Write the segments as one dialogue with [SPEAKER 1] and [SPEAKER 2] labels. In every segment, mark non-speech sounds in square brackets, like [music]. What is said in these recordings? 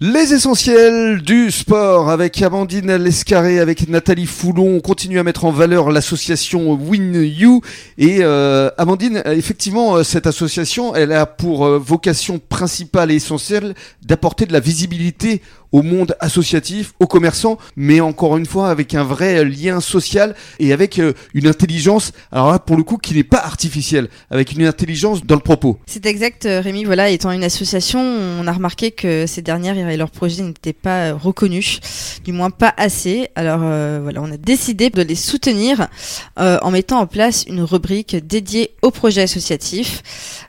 [SPEAKER 1] Les essentiels du sport avec Amandine Lescarré, avec Nathalie Foulon. On continue à mettre en valeur l'association Win You. Et euh, Amandine, effectivement, euh, cette association, elle a pour euh, vocation principale et essentielle d'apporter de la visibilité au monde associatif, aux commerçants, mais encore une fois avec un vrai lien social et avec une intelligence, alors là pour le coup qui n'est pas artificielle, avec une intelligence dans le propos.
[SPEAKER 2] C'est exact Rémi, voilà, étant une association, on a remarqué que ces dernières et leur projet n'était pas reconnus, du moins pas assez. Alors euh, voilà, on a décidé de les soutenir euh, en mettant en place une rubrique dédiée aux projets associatifs,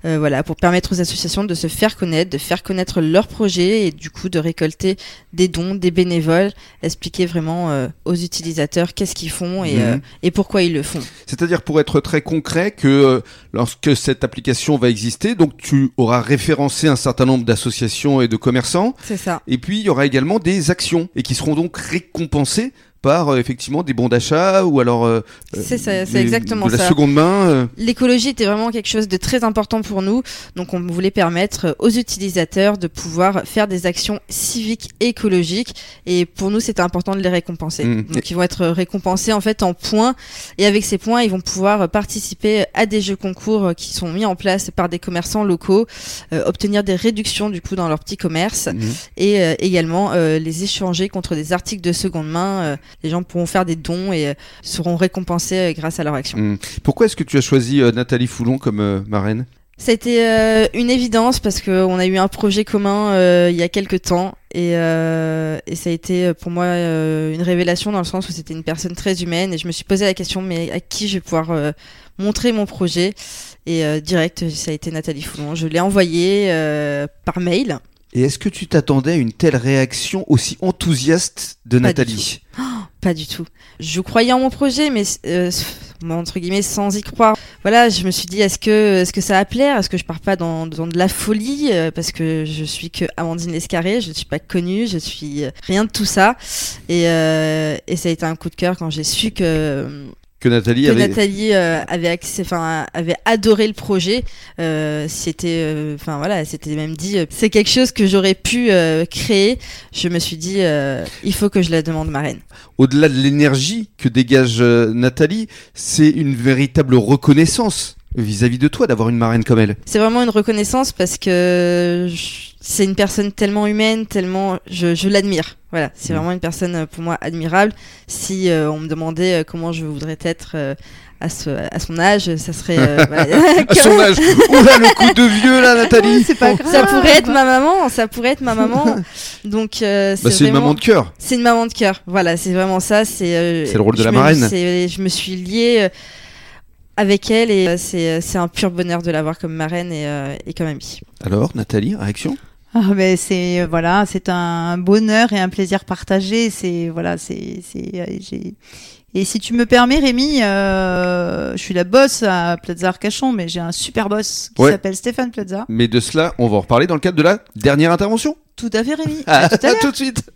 [SPEAKER 2] euh, voilà, pour permettre aux associations de se faire connaître, de faire connaître leurs projets et du coup de récolter des dons, des bénévoles, expliquer vraiment aux utilisateurs qu'est-ce qu'ils font et, mhm. et pourquoi ils le font.
[SPEAKER 1] C'est-à-dire pour être très concret que lorsque cette application va exister, donc tu auras référencé un certain nombre d'associations et de commerçants.
[SPEAKER 2] C'est ça.
[SPEAKER 1] Et puis il y aura également des actions et qui seront donc récompensées par euh, effectivement des bons d'achat ou alors euh,
[SPEAKER 2] c'est exactement
[SPEAKER 1] de
[SPEAKER 2] la
[SPEAKER 1] seconde main.
[SPEAKER 2] Euh. L'écologie était vraiment quelque chose de très important pour nous, donc on voulait permettre aux utilisateurs de pouvoir faire des actions civiques et écologiques, et pour nous c'était important de les récompenser. Mmh. Donc ils vont être récompensés en fait en points, et avec ces points ils vont pouvoir participer à des jeux concours qui sont mis en place par des commerçants locaux, obtenir des réductions du coup dans leur petit commerce, mmh. et également les échanger contre des articles de seconde main les gens pourront faire des dons et euh, seront récompensés euh, grâce à leur action.
[SPEAKER 1] Hmm. Pourquoi est-ce que tu as choisi euh, Nathalie Foulon comme marraine?
[SPEAKER 2] C'était une évidence parce qu'on a eu un projet commun il y a quelques temps et, et, ça a été pour moi une révélation dans le sens où c'était une personne très humaine et je me suis posé la question mais à qui je vais pouvoir montrer mon projet? Et direct ça a été Nathalie Foulon. Je l'ai envoyé par mail.
[SPEAKER 1] Et est-ce que tu t'attendais à une telle réaction aussi enthousiaste de Nathalie?
[SPEAKER 2] Pas du tout. Je croyais en mon projet, mais euh, entre guillemets sans y croire. Voilà, je me suis dit est-ce que est-ce que ça va plaire? Est-ce que je pars pas dans, dans de la folie euh, parce que je suis que Amandine Lescarré, je ne suis pas connue, je suis euh, rien de tout ça. Et, et ça a été un coup de cœur quand j'ai su que
[SPEAKER 1] que Nathalie
[SPEAKER 2] avait Nathalie euh, avait accès, enfin avait adoré le projet. Euh, c'était, euh, enfin voilà, c'était même dit, c'est quelque chose que j'aurais pu créer. Je me suis dit, il faut que je la demande marraine.
[SPEAKER 1] Au-delà de l'énergie que dégage Nathalie, c'est une véritable reconnaissance vis-à-vis de toi d'avoir une marraine comme elle.
[SPEAKER 2] C'est vraiment une reconnaissance parce que c'est une personne tellement humaine, tellement je, je l'admire. Voilà, c'est mm. vraiment une personne euh, pour moi admirable. Si euh, on me demandait euh, comment je voudrais être à, ce, à son âge, ça serait. [laughs]
[SPEAKER 1] à son âge Oula, le coup de vieux là, [laughs] Nathalie
[SPEAKER 2] C'est pas grave. Ça pourrait être ma [laughs] maman, ça pourrait être ma maman. Donc,
[SPEAKER 1] c'est bah, une maman de cœur.
[SPEAKER 2] C'est une maman de cœur, voilà, c'est vraiment ça. C'est
[SPEAKER 1] le rôle de la marraine.
[SPEAKER 2] Je me suis liée avec elle et c'est un pur bonheur de l'avoir comme marraine et, et comme amie.
[SPEAKER 1] Alors, Nathalie, réaction?
[SPEAKER 3] Ah, ben c'est voilà, c'est un bonheur et un plaisir partagé. C'est voilà, c'est c'est et si tu me permets, Rémi, euh, je suis la boss à Plaza Arcachon, mais j'ai un super boss qui s'appelle Stéphane Plaza.
[SPEAKER 1] Mais de cela, on va en reparler dans le cadre de la dernière intervention.
[SPEAKER 3] Tout à fait, Rémi.
[SPEAKER 1] à [laughs] tout de suite.